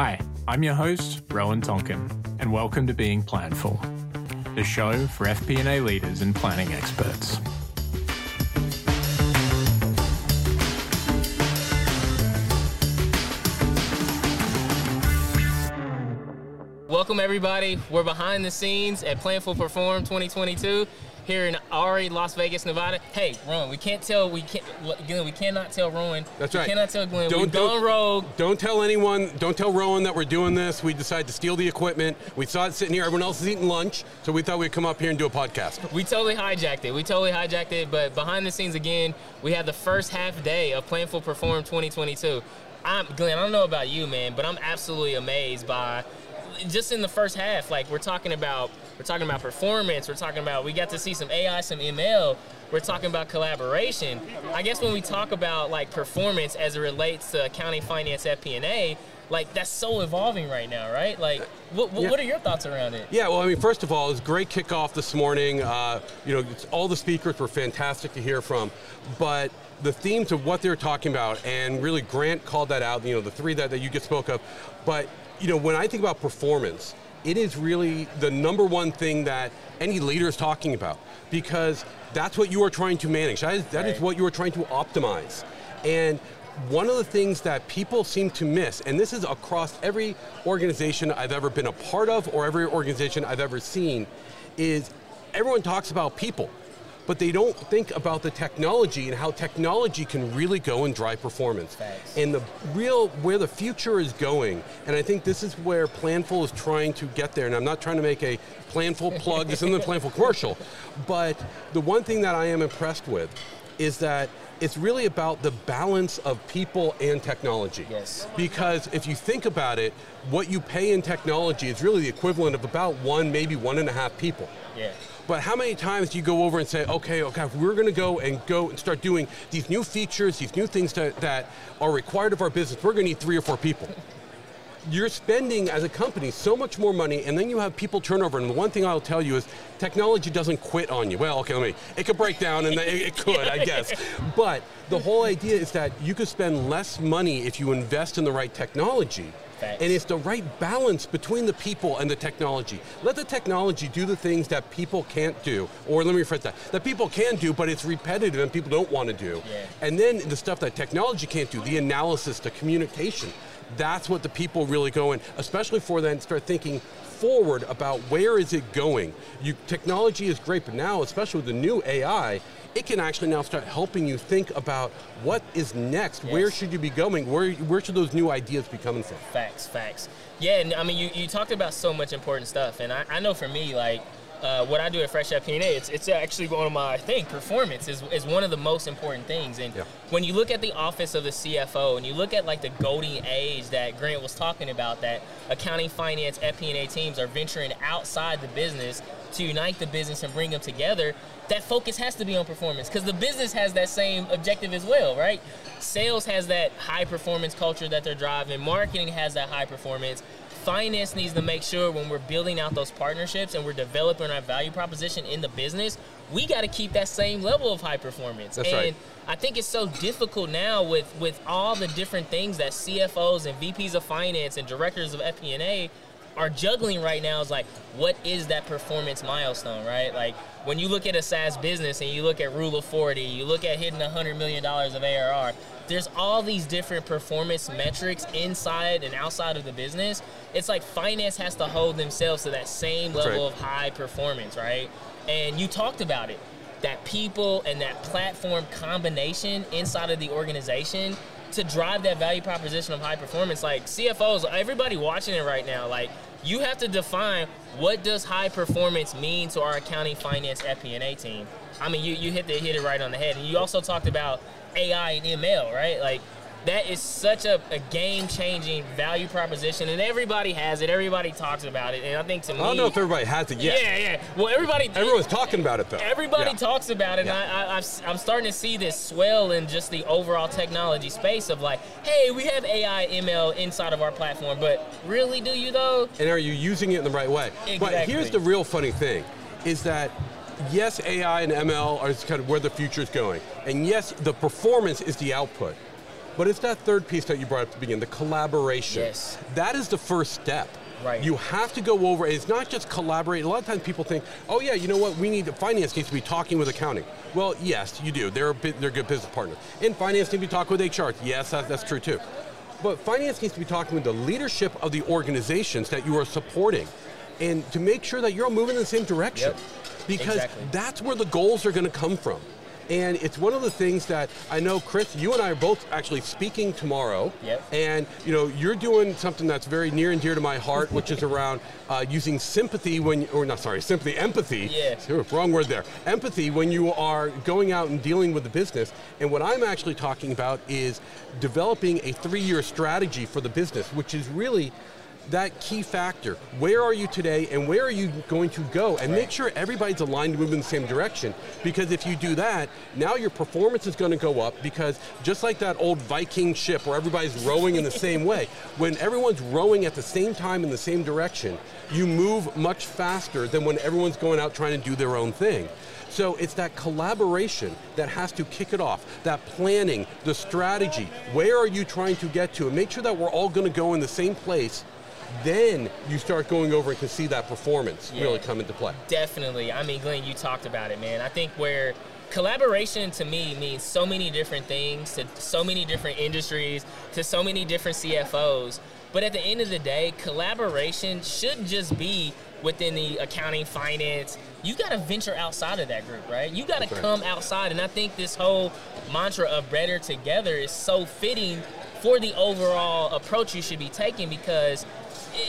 Hi, I'm your host, Rowan Tonkin, and welcome to Being Planful, the show for FP&A leaders and planning experts. Welcome everybody. We're behind the scenes at Planful Perform 2022 here in Aria, Las Vegas, Nevada. Hey, Rowan, we can't tell. We can't. Glenn, we cannot tell Rowan. That's right. we. Cannot tell Glenn. Don't- We've gone don't- rogue. Don't tell anyone, don't tell Rowan that we're doing this. We decided to steal the equipment. We saw it sitting here. Everyone else is eating lunch, so we thought we'd come up here and do a podcast. We totally hijacked it. We totally hijacked it. But behind the scenes again, we had the first half day of Planful Perform 2022. I'm Glenn. I don't know about you, man, but I'm absolutely amazed by just in the first half. Like we're talking about, we're talking about performance. We're talking about we got to see some AI, some ML. We're talking about collaboration. I guess when we talk about like performance as it relates to accounting, finance, FP&A, like that's so evolving right now, right? Like, what, what, Yeah. what are your thoughts around it? Yeah, well, I mean, first of all, it was great kickoff this morning. Uh, you know, it's, all the speakers were fantastic to hear from, but the themes of what they were talking about, and really Grant called that out. You know, the three that, that you just spoke of, but you know, when I think about performance, it is really the number one thing that any leader is talking about because that's what you are trying to manage. That is, that is Right. what you are trying to optimize. And one of the things that people seem to miss, and this is across every organization I've ever been a part of or every organization I've ever seen, is everyone talks about people, but they don't think about the technology and how technology can really go and drive performance. Facts. And the real, where the future is going, and I think this is where Planful is trying to get there, and I'm not trying to make a Planful plug, this isn't a Planful commercial, but the one thing that I am impressed with is that it's really about the balance of people and technology. Yes. Because if you think about it, what you pay in technology is really the equivalent of about one, maybe one and a half people. Yeah. But how many times do you go over and say, okay, okay, we're going to go and go and start doing these new features, these new things that, that are required of our business, we're going to need three or four people. You're spending as a company so much more money, and then you have people turnover. And the one thing I'll tell you is, technology doesn't quit on you. Well, okay, let me. It could break down, and it, it could, I guess. But the whole idea is that you could spend less money if you invest in the right technology. Facts. And it's the right balance between the people and the technology. Let the technology do the things that people can't do, or let me rephrase that, that people can do, but it's repetitive and people don't want to do. Yeah. And then the stuff that technology can't do, the analysis, the communication, that's what the people really go in, especially for then start thinking forward about where is it going. You, technology is great, but now, especially with the new AI, it can actually now start helping you think about what is next, where should you be going, where, where should those new ideas be coming from? Facts, facts. Yeah, and I mean, you, you talked about so much important stuff, and I, I know for me, like, uh, what I do at Fresh FP&A, it's, it's actually one of my thing. Performance is, is one of the most important things. And Yeah. when you look at the office of the CFO, and you look at like the golden age that Grant was talking about, that accounting, finance, FP&A teams are venturing outside the business to unite the business and bring them together. That focus has to be on performance because the business has that same objective as well, right? Sales has that high performance culture that they're driving. Marketing has that high performance. Finance needs to make sure when we're building out those partnerships and we're developing our value proposition in the business, we got to keep that same level of high performance. That's and right. I think it's so difficult now with with all the different things that CFOs and VPs of finance and directors of FP&A are juggling right now is like what is that performance milestone, right? Like when you look at a SaaS business and you look at rule of 40, you look at hitting 100 million dollars of ARR, there's all these different performance metrics inside and outside of the business. It's like finance has to hold themselves to that same level right. of high performance, right? And you talked about it. That people and that platform combination inside of the organization to drive that value proposition of high performance. Like CFOs, everybody watching it right now, like you have to define what does high performance mean to our accounting, finance, FP&A team. I mean, you, you hit the hit it right on the head. And you also talked about AI and ML, right? Like that is such a, a game-changing value proposition, and everybody has it. Everybody talks about it, and I think to me, I don't know if everybody has it yet. yeah, yeah. Well, everybody, Everyone's talking about it though. Everybody Yeah. talks about it, Yeah. and I, I'm starting to see this swell in just the overall technology space of like, hey, we have AI, ML inside of our platform, but really, do you though? and are you using it in the right way? But here's the real funny thing, is that yes, AI and ML are kind of where the future is going, and yes, the performance is the output. But it's that third piece that you brought up at the beginning, the collaboration. Yes. That is the first step. Right. You have to go over, it's not just collaborate. A lot of times people think, oh yeah, you know what, we need, finance needs to be talking with accounting. Well, yes, you do. They're they're good business partner. And finance needs to be talking with HR. Yes, that, that's true too. But finance needs to be talking with the leadership of the organizations that you are supporting and to make sure that you're all moving in the same direction. Yep. Because Exactly. that's where the goals are going to come from. And it's one of the things that I know, Chris, you and I are both actually speaking tomorrow. Yep. And you know, you're doing something that's very near and dear to my heart, which is around uh, using sympathy when, or not sorry, sympathy, empathy. Yeah. Wrong word there. Empathy when you are going out and dealing with the business. And what I'm actually talking about is developing a three-year strategy for the business, which is really that key factor. Where are you today and where are you going to go? And make sure everybody's aligned to move in the same direction. Because if you do that, now your performance is going to go up because just like that old Viking ship where everybody's rowing in the same way, when everyone's rowing at the same time in the same direction, you move much faster than when everyone's going out trying to do their own thing. So it's that collaboration that has to kick it off, that planning, the strategy, where are you trying to get to, and make sure that we're all going to go in the same place. Then you start going over and can see that performance Yeah. really come into play. Definitely. I mean, Glenn, you talked about it, man. I think where collaboration to me means so many different things to so many different industries to so many different CFOs. But at the end of the day, collaboration should just be within the accounting, finance. You got to venture outside of that group, right? You got to come outside. And I think this whole mantra of better together is so fitting for the overall approach you should be taking because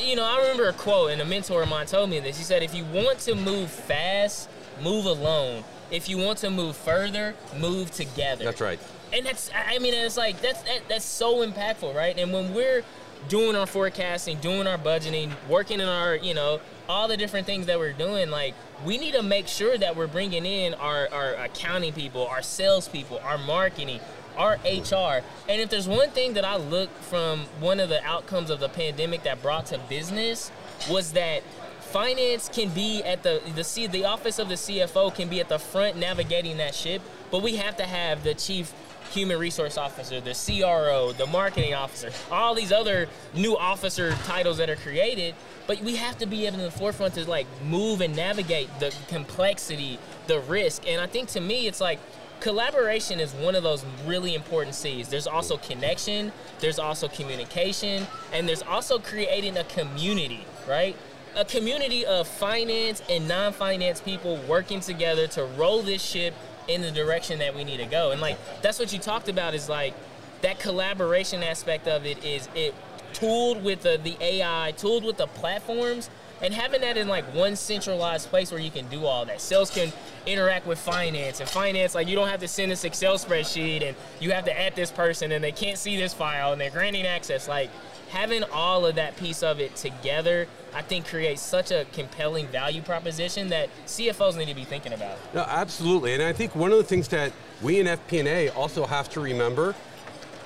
you know, I remember a quote, and a mentor of mine told me this. He said, if you want to move fast, move alone. If you want to move further, move together. That's right. And that's, I mean, it's like, that's, that, that's so impactful, right? And when we're doing our forecasting, doing our budgeting, working in our, you know, all the different things that we're doing, like, we need to make sure that we're bringing in our, our accounting people, our sales people, our marketing, our HR. And if there's one thing that I look from one of the outcomes of the pandemic that brought to business was that finance can be at the the C, the office of the CFO can be at the front navigating that ship, but we have to have the chief human resource officer, the CRO, the marketing officer, all these other new officer titles that are created, but we have to be in the forefront to like move and navigate the complexity, the risk. And I think to me it's like collaboration is one of those really important C's. There's also connection, there's also communication, and there's also creating a community, right? A community of finance and non finance people working together to roll this ship in the direction that we need to go. And like, that's what you talked about is like that collaboration aspect of it is it tooled with the, the AI, tooled with the platforms, and having that in like one centralized place where you can do all that. Sales can interact with finance, and finance like you don't have to send this Excel spreadsheet, and you have to add this person, and they can't see this file, and they're granting access. Like having all of that piece of it together, I think creates such a compelling value proposition that CFOs need to be thinking about. No, absolutely. And I think one of the things that we in FP&A also have to remember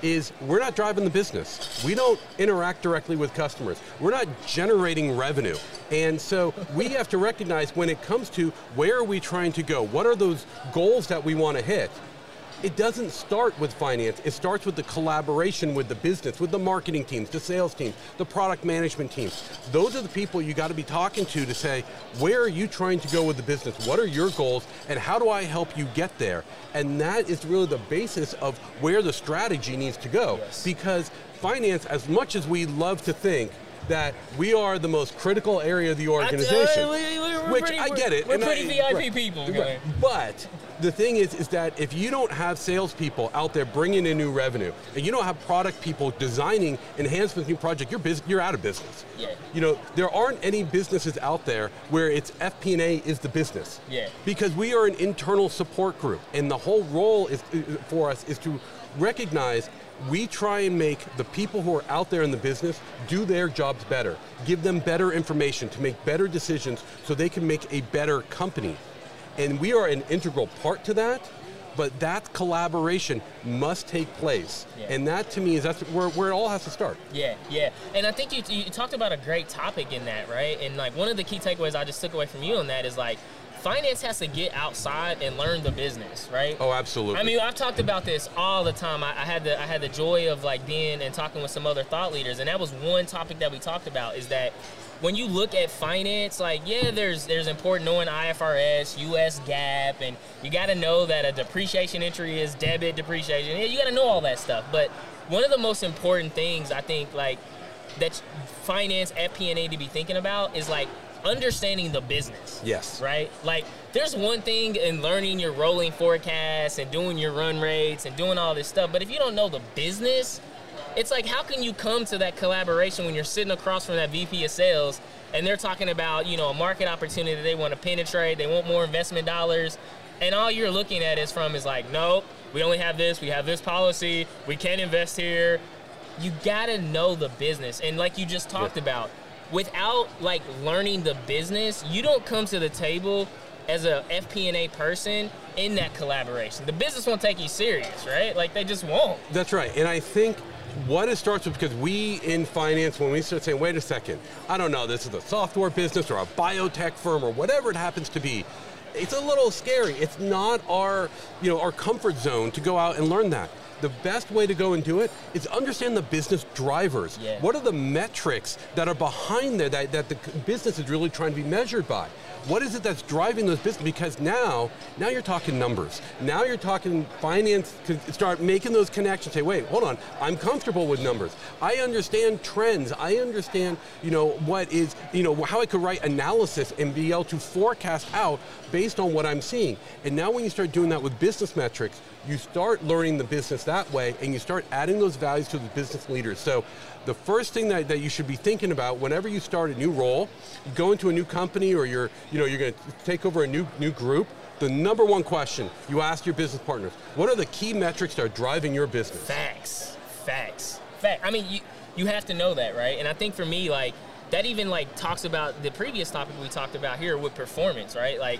is we're not driving the business. We don't interact directly with customers. We're not generating revenue. And so we have to recognize when it comes to where are we trying to go? What are those goals that we want to hit? It doesn't start with finance. It starts with the collaboration with the business, with the marketing teams, the sales teams, the product management teams. Those are the people you got to be talking to to say, where are you trying to go with the business? What are your goals? And how do I help you get there? And that is really the basis of where the strategy needs to go. Yes. Because finance, as much as we love to think that we are the most critical area of the organization, Uh, we- we- we're which pretty- I get it. we're pretty I- VIP right, people, right. But the thing is, is that if you don't have salespeople out there bringing in new revenue, and you don't have product people designing enhancements, new project, you're bus- you're out of business. Yeah. You know, there aren't any businesses out there where it's FP&A is the business. Yeah. Because we are an internal support group, and the whole role is for us is to recognize we try and make the people who are out there in the business do their jobs better, give them better information to make better decisions so they can make a better company. And we are an integral part to that, but that collaboration must take place. Yeah. And that to me is that's where, where it all has to start. Yeah, yeah, and I think you, you talked about a great topic in that, right? And like one of the key takeaways I just took away from you on that is like finance has to get outside and learn the business, right? Oh, absolutely. I mean, I've talked about this all the time. I, I, had the I had the joy of like being and talking with some other thought leaders, and that was one topic that we talked about is that when you look at finance, like yeah, there's there's important knowing IFRS, US GAAP, and you got to know that a depreciation entry is debit depreciation. Yeah, you got to know all that stuff. But one of the most important things I think like that finance FP&A to be thinking about is like understanding the business. Yes. Right? Like, there's one thing in learning your rolling forecasts and doing your run rates and doing all this stuff, but if you don't know the business, it's like, how can you come to that collaboration when you're sitting across from that VP of sales and they're talking about, you know, a market opportunity that they want to penetrate, they want more investment dollars, and all you're looking at is from is like, nope, we only have this, we have this policy, we can't invest here. You gotta know the business. And like you just talked yeah. about, without like learning the business, you don't come to the table as a FP&A person in that collaboration. The business won't take you serious, right? Like they just won't. That's right. And I think what it starts with, because we in finance, when we start saying, wait a second, I don't know, this is a software business or a biotech firm or whatever it happens to be, it's a little scary. It's not our, you know, our comfort zone to go out and learn that the best way to go and do it is understand the business drivers. Yeah. What are the metrics that are behind there that, that the business is really trying to be measured by? What is it that's driving those business? Because now, now you're talking numbers. Now you're talking finance to start making those connections. Say, wait, hold on. I'm comfortable with numbers. I understand trends. I understand, you know, what is, you know, how I could write analysis and be able to forecast out based on what I'm seeing. And now when you start doing that with business metrics, you start learning the business that way and you start adding those values to the business leaders. So the first thing that, that you should be thinking about whenever you start a new role, you go into a new company or you're, you know, you're going to take over a new, new group, the number one question you ask your business partners, what are the key metrics that are driving your business? Facts, facts, fact. I mean, you, you have to know that, right? And I think for me, like, that even like talks about the previous topic we talked about here with performance, right? Like,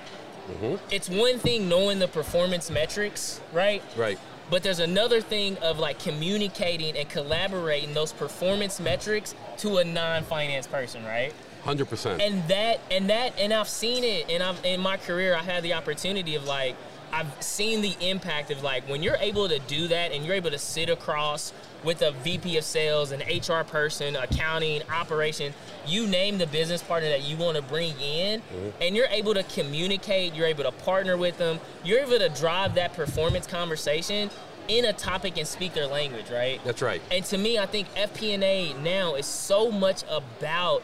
mm-hmm. it's one thing knowing the performance metrics, right? Right. But there's another thing of like communicating and collaborating those performance metrics to a non-finance person, right? Hundred percent. And that and that and I've seen it, and I've in my career I had the opportunity of like I've seen the impact of like when you're able to do that and you're able to sit across with a VP of sales, an HR person, accounting, operation, you name the business partner that you want to bring in, mm-hmm. and you're able to communicate, you're able to partner with them, you're able to drive that performance conversation in a topic and speak their language, right? That's right. And to me, I think FP&A now is so much about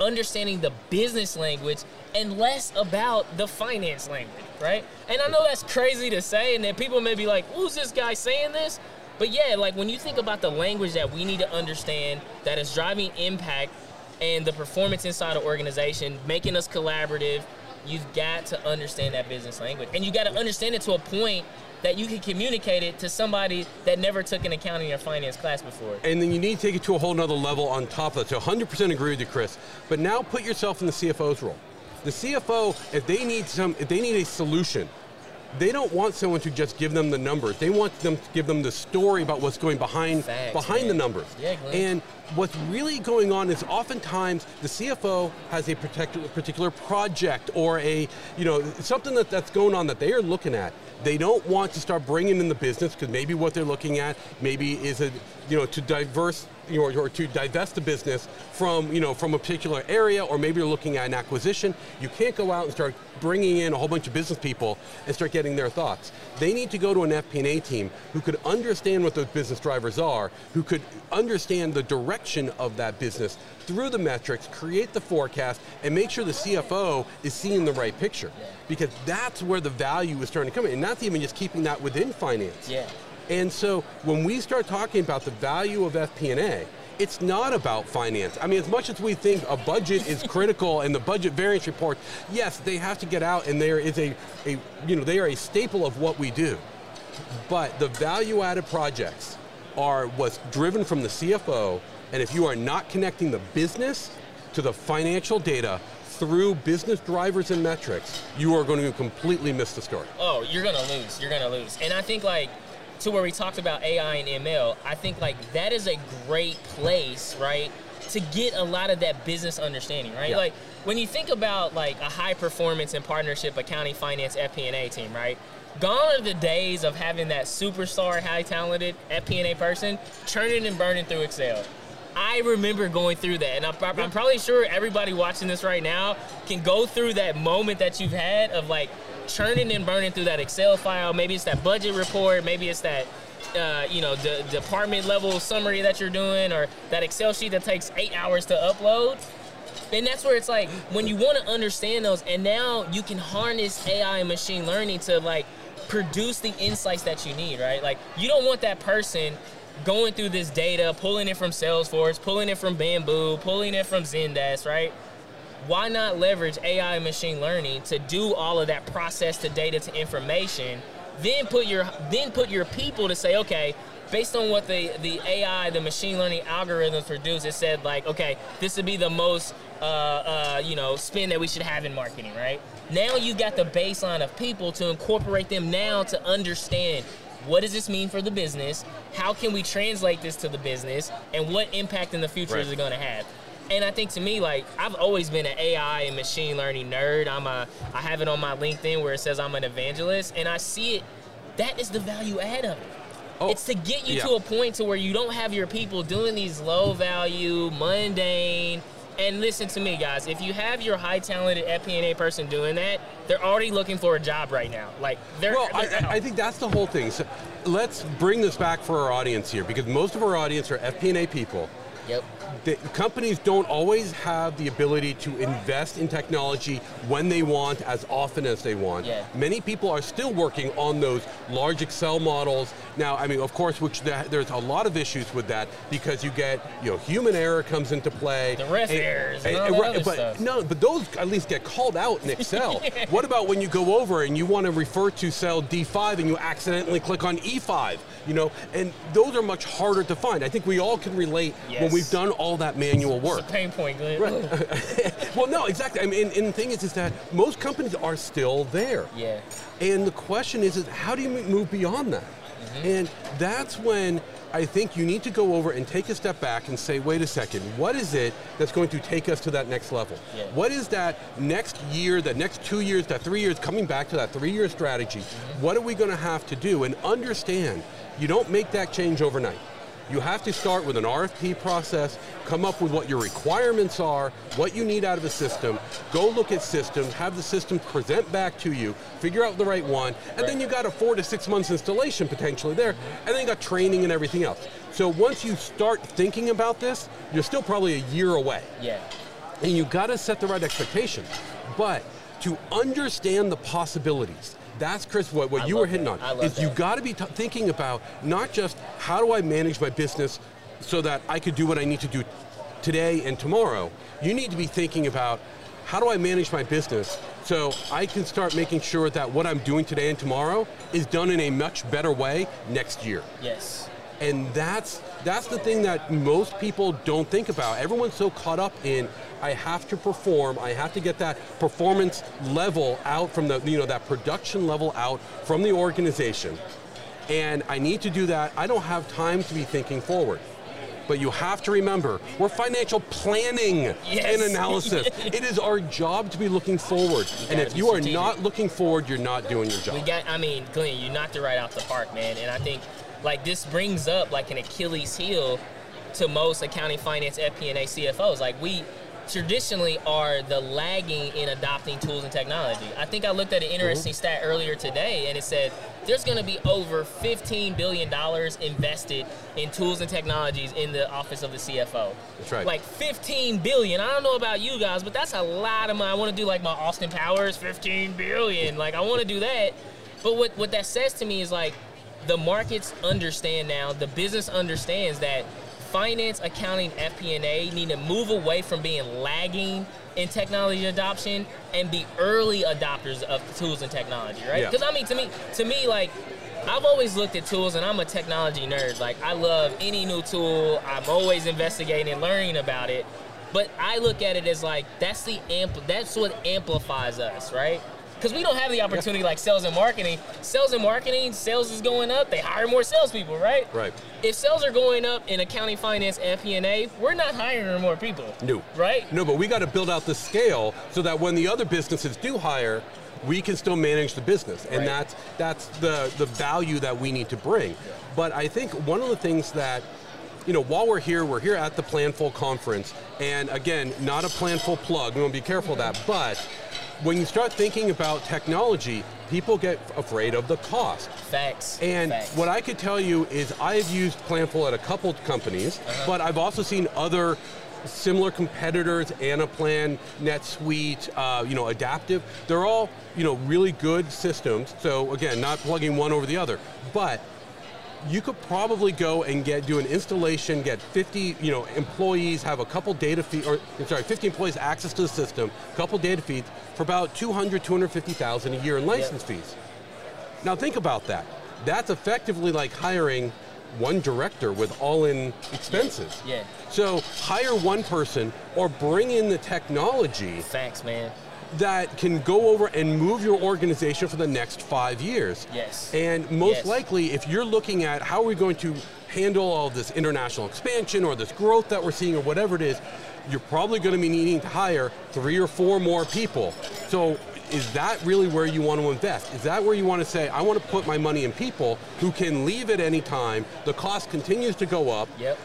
understanding the business language and less about the finance language, right? And I know that's crazy to say, and then people may be like, who's this guy saying this? But yeah, like when you think about the language that we need to understand that is driving impact and the performance inside an organization, making us collaborative, you've got to understand that business language. And you got to understand it to a point that you can communicate it to somebody that never took an accounting or finance class before. And then you need to take it to a whole nother level on top of that. So 100% agree with you, Chris. But now put yourself in the CFO's role. The CFO, if they need some, if they need a solution, they don't want someone to just give them the numbers. They want them to give them the story about what's going behind Facts, behind man. the numbers. Yeah, and what's really going on is oftentimes the CFO has a particular project or a you know something that, that's going on that they are looking at. They don't want to start bringing in the business because maybe what they're looking at maybe is a you know to diverse you know, or to divest the business from, you know, from a particular area, or maybe you're looking at an acquisition, you can't go out and start bringing in a whole bunch of business people and start getting their thoughts. They need to go to an FP&A team who could understand what those business drivers are, who could understand the direction of that business through the metrics, create the forecast, and make sure the CFO is seeing the right picture. Because that's where the value is starting to come in, and not even just keeping that within finance. Yeah. And so when we start talking about the value of FP&A, it's not about finance. I mean, as much as we think a budget is critical and the budget variance report, yes, they have to get out and there is a, a, you know, they are a staple of what we do. But the value added projects are what's driven from the CFO, and if you are not connecting the business to the financial data through business drivers and metrics, you are going to completely miss the story. Oh, you're going to lose. You're going to lose. And I think like to where we talked about AI and ML, I think like that is a great place, right? to get a lot of that business understanding, right? Yeah. Like when you think about like a high performance and partnership accounting, finance, FP&A team, right? Gone are the days of having that superstar, high talented FP&A person churning and burning through Excel. I remember going through that, and I'm, I'm probably sure everybody watching this right now can go through that moment that you've had of like churning and burning through that Excel file. Maybe it's that budget report, maybe it's that uh, you know the department level summary that you're doing, or that Excel sheet that takes eight hours to upload. And that's where it's like when you want to understand those, and now you can harness AI and machine learning to like produce the insights that you need, right? Like you don't want that person going through this data, pulling it from Salesforce, pulling it from Bamboo, pulling it from Zendesk, right? Why not leverage AI and machine learning to do all of that process to data to information? Then put your then put your people to say, okay, based on what the the AI, the machine learning algorithms produce, it said like, okay, this would be the most uh, uh, you know spin that we should have in marketing, right? Now you got the baseline of people to incorporate them now to understand what does this mean for the business? How can we translate this to the business? And what impact in the future Right. is it going to have? And I think to me, like I've always been an AI and machine learning nerd. I'm a, I have it on my LinkedIn where it says I'm an evangelist, and I see it. That is the value add of it. Oh, it's to get you yeah. to a point to where you don't have your people doing these low value, mundane. And listen to me, guys. If you have your high talented FP&A person doing that, they're already looking for a job right now. Like they're. Well, I, they're. I- I think that's the whole thing. So let's bring this back for our audience here because most of our audience are FP&A people. Yep. The companies don't always have the ability to invest in technology when they want, as often as they want. Yeah. Many people are still working on those large Excel models. Now, I mean, of course, which the, there's a lot of issues with that because you get, you know, human error comes into play. The ref errors and that other but stuff. no, but those at least get called out in Excel. What about when you go over and you want to refer to cell D5 and you accidentally click on E5? You know, and those are much harder to find. I think we all can relate when we've done all that manual work. It's a pain point, Glenn. Well, no, exactly. I mean, and, and the thing is, is that most companies are still there. Yeah. And the question is, is how do you move beyond that? Mm-hmm. And that's when I think you need to go over and take a step back and say, wait a second, what is it that's going to take us to that next level? Yeah. What is that next year, that next two years, that three years, coming back to that three-year strategy? Mm-hmm. What are we going to have to do? And understand, you don't make that change overnight. You have to start with an RFP process, come up with what your requirements are, what you need out of a system, go look at systems, have the system present back to you, figure out the right one, and then you got a four to six months installation potentially there, and then you got training and everything else. So once you start thinking about this, you're still probably a year away. Yeah. And you got to set the right expectation. But to understand the possibilities, that's Chris. What, what I you were hitting that. on I love is you got to be thinking about not just how do I manage my business so that I could do what I need to do today and tomorrow. You need to be thinking about how do I manage my business so I can start making sure that what I'm doing today and tomorrow is done in a much better way next year. Yes. And that's that's the thing that most people don't think about. Everyone's so caught up in I have to perform, I have to get that performance level out from the you know that production level out from the organization. And I need to do that. I don't have time to be thinking forward. But you have to remember, we're financial planning Yes. and analysis. it is our job to be looking forward. And if you are strategic. not looking forward, you're not doing your job. We got. I mean, Glenn, you knocked it right out the park, man. And I think like this brings up like an Achilles heel to most accounting, finance, FP&A CFOs. Like we traditionally are the lagging in adopting tools and technology. I think I looked at an mm-hmm. interesting stat earlier today, and it said there's going to be over 15 billion dollars invested in tools and technologies in the office of the CFO. That's right. Like 15 billion. I don't know about you guys, but that's a lot of money. I want to do like my Austin Powers 15 billion. Like I want to do that. But what what that says to me is like the markets understand now, the business understands that finance, accounting, FP&A need to move away from being lagging in technology adoption and be early adopters of tools and technology, right? Yeah. Because I mean, to me, to me, like I've always looked at tools, and I'm a technology nerd. Like I love any new tool. I'm always investigating and learning about it. But I look at it as like that's the amp. That's what amplifies us, right? Because we don't have the opportunity like sales and marketing. Sales and marketing, sales is going up. They hire more salespeople, right? Right. If sales are going up in accounting, finance, and P&A, we're not hiring more people. No. Right? No, but we got to build out the scale so that when the other businesses do hire, we can still manage the business, and Right. that's that's the the value that we need to bring. But I think one of the things that you know, while we're here, we're here at the Planful conference, and again, not a Planful plug. We want to be careful of that. But when you start thinking about technology, people get afraid of the cost. Facts. And Facts. what I could tell you is I've used Planful at a couple companies, Uh-huh. but I've also seen other similar competitors, Anaplan, NetSuite, uh, you know, Adaptive. They're all, you know, really good systems. So again, not plugging one over the other, but you could probably go and get do an installation, get 50, you know, employees, have a couple data feed, or I'm sorry, 50 employees access to the system, a couple data feeds for about 200, 250,000 a year in license fees. Now think about that. That's effectively like hiring one director with all-in expenses. Yeah. So hire one person or bring in the technology Thanks, man. That can go over and move your organization for the next five years. Yes. And most Yes. likely, if you're looking at how are we going to handle all this international expansion or this growth that we're seeing or whatever it is, you're probably going to be needing to hire three or four more people. So is that really where you want to invest? Is that where you want to say, I want to put my money in people who can leave at any time, the cost continues to go up, Yep.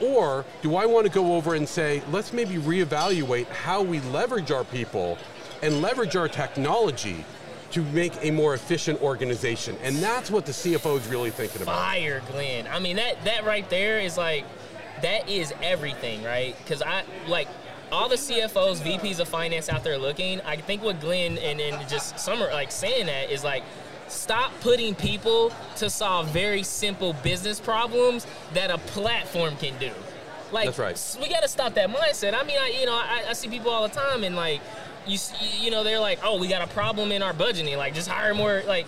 Or do I want to go over and say, let's maybe reevaluate how we leverage our people and leverage our technology to make a more efficient organization? And that's what the CFO is really thinking about. Fire, Glenn. I mean that that right there is like that is everything, right? Because I like all the CFOs, VPs of finance out there looking. I think what Glenn and, and just Summer like saying that is like stop putting people to solve very simple business problems that a platform can do. Like That's right. we got to stop that mindset. I mean, I you know I, I see people all the time and like you you know they're like, oh, we got a problem in our budgeting. Like just hire more like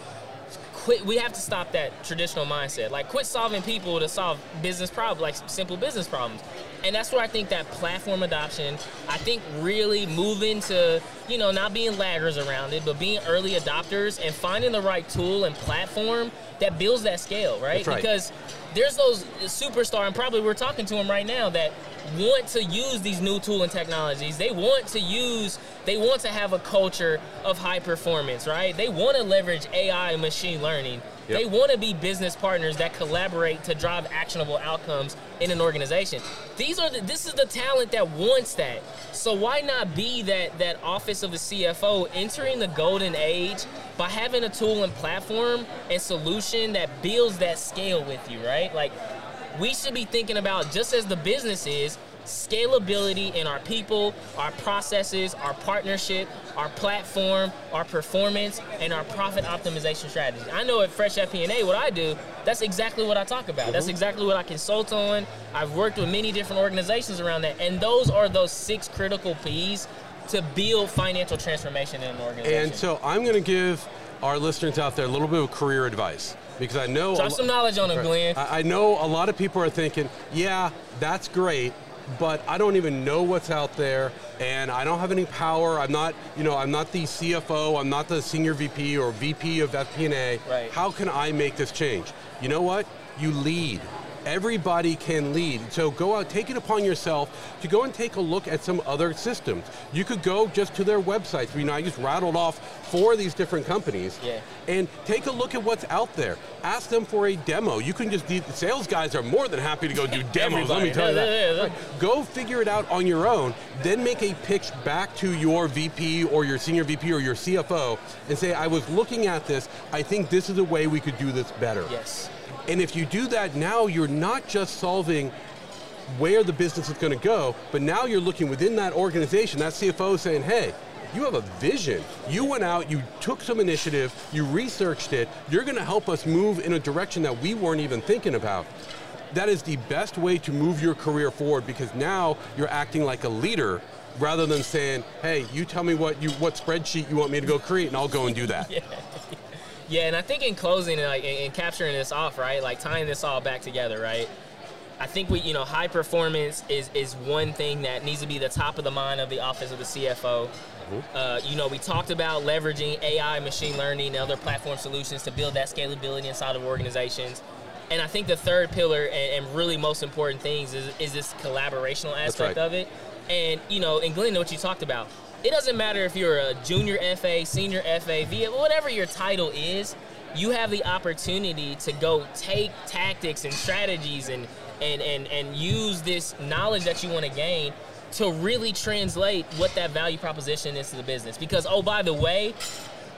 quit we have to stop that traditional mindset. Like quit solving people to solve business problems like simple business problems. And that's where i think that platform adoption i think really moving to you know not being laggers around it but being early adopters and finding the right tool and platform that builds that scale right, right. because there's those superstar and probably we're talking to them right now that want to use these new tool and technologies. They want to use they want to have a culture of high performance right? They want to leverage ai and machine learning Yep. they want to be business partners that collaborate to drive actionable outcomes in an organization. These are the, this is the talent that wants that. So why not be that that office of the cfo entering the golden age by having a tool and platform and solution that builds that scale with you right? Like we should be thinking about just as the business is scalability in our people, our processes, our partnership, our platform, our performance, and our profit optimization strategy. I know at Fresh FP&A, what I do, that's exactly what I talk about. That's mm-hmm. exactly what I consult on. I've worked with many different organizations around that, and those are those six critical P's to build financial transformation in an organization. And so I'm going to give our listeners out there a little bit of career advice because I know. Drop lo- some knowledge on them, Glenn. I I know a lot of people are thinking, yeah, that's great, but I don't even know what's out there, and I don't have any power. I'm not, you know, I'm not the CFO. I'm not the senior VP or VP of FP&A. Right. How can I make this change? You know what? You lead. Everybody can lead. So go out, take it upon yourself to go and take a look at some other systems. You could go just to their websites. You know, I just rattled off four of these different companies Yeah. and take a look at what's out there. Ask them for a demo. You can just, the sales guys are more than happy to go do demos, let me tell you that. yeah, yeah. Right. Go figure it out on your own, then make a pitch back to your VP or your senior VP or your CFO and say, I was looking at this, I think this is a way we could do this better. yes. And if you do that now, you're not just solving where the business is going to go, but now you're looking within that organization, that CFO saying, hey, you have a vision. You went out, you took some initiative, you researched it, you're going to help us move in a direction that we weren't even thinking about. That is the best way to move your career forward because now you're acting like a leader rather than saying, hey, you tell me what you what spreadsheet you want me to go create and I'll go and do that. Yeah, and I think in closing, like, and, and capturing this off, right, like tying this all back together, right. I think we, you know, high performance is is one thing that needs to be the top of the mind of the office of the CFO. Uh, you know, we talked about leveraging AI, machine learning, and other platform solutions to build that scalability inside of organizations. And I think the third pillar and, and really most important things is, is this collaborational aspect right. of it. And you know, and Glenn, what you talked about, it doesn't matter if you're a junior FA, senior FA, VA, whatever your title is, you have the opportunity to go take tactics and strategies and and and, and use this knowledge that you want to gain to really translate what that value proposition is to the business. Because oh, by the way,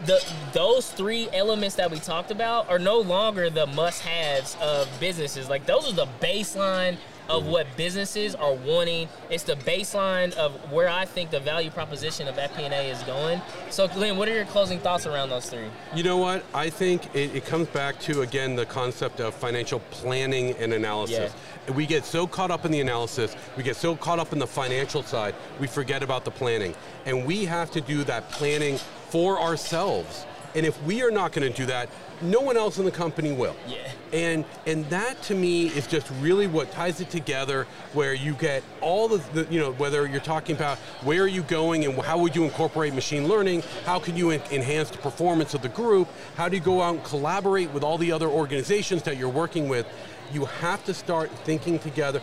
the those three elements that we talked about are no longer the must-haves of businesses. Like those are the baseline of what businesses are wanting. It's the baseline of where I think the value proposition of FP&A is going. So, Glenn, what are your closing thoughts around those three? You know what? I think it, it comes back to, again, the concept of financial planning and analysis. Yeah. We get so caught up in the analysis, we get so caught up in the financial side, we forget about the planning. And we have to do that planning for ourselves. And if we are not going to do that, no one else in the company will. Yeah. And and that to me is just really what ties it together where you get all the, the you know whether you're talking about where are you going and how would you incorporate machine learning, how can you en- enhance the performance of the group, how do you go out and collaborate with all the other organizations that you're working with, you have to start thinking together.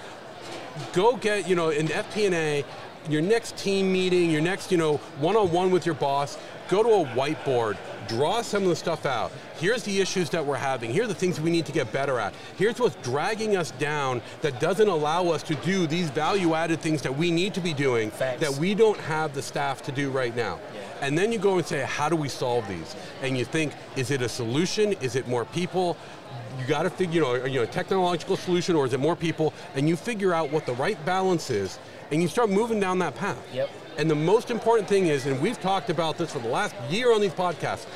Go get, you know, in FP&A, your next team meeting, your next, you know, one-on-one with your boss, go to a whiteboard, draw some of the stuff out. Here's the issues that we're having. Here are the things we need to get better at. Here's what's dragging us down that doesn't allow us to do these value-added things that we need to be doing Thanks. that we don't have the staff to do right now. Yeah. And then you go and say, how do we solve these? And you think, is it a solution? Is it more people? You got to figure, you know, you know, a technological solution, or is it more people? And you figure out what the right balance is, and you start moving down that path. Yep. And the most important thing is, and we've talked about this for the last year on these podcasts,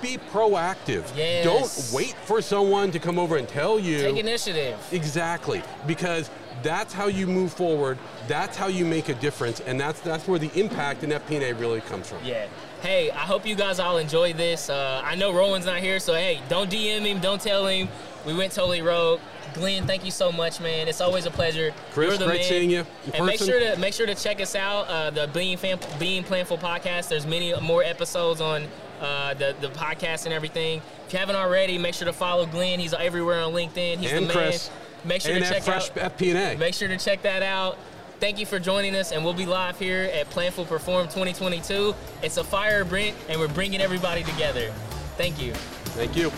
be proactive. Yes. Don't wait for someone to come over and tell you. Take initiative. Exactly, because that's how you move forward. That's how you make a difference, and that's that's where the impact in FP&A really comes from. Yeah. Hey, I hope you guys all enjoy this. Uh, I know Rowan's not here, so hey, don't DM him, don't tell him. We went totally rogue. Glenn, thank you so much, man. It's always a pleasure. Chris, You're the great man. seeing you in and make sure to make sure to check us out. Uh, the Being Fan, Being Planful podcast. There's many more episodes on uh, the the podcast and everything. If you haven't already, make sure to follow Glenn. He's everywhere on LinkedIn. He's And the man. Chris. Make sure and to check Fresh out. FP&A. Make sure to check that out. Thank you for joining us, and we'll be live here at Planful Perform 2022. It's a fire Brent, and we're bringing everybody together. Thank you. Thank you.